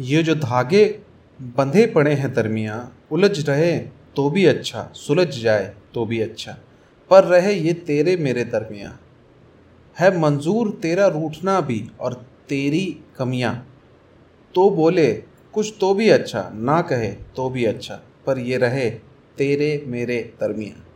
ये जो धागे बंधे पड़े हैं दरमियाँ, उलझ रहे तो भी अच्छा सुलझ जाए तो भी अच्छा। पर रहे ये तेरे मेरे दरमियाँ। है मंजूर तेरा रूठना भी और तेरी कमियाँ। तो बोले, कुछ तो भी अच्छा ना कहे तो भी अच्छा पर ये रहे तेरे मेरे दरमियाँ।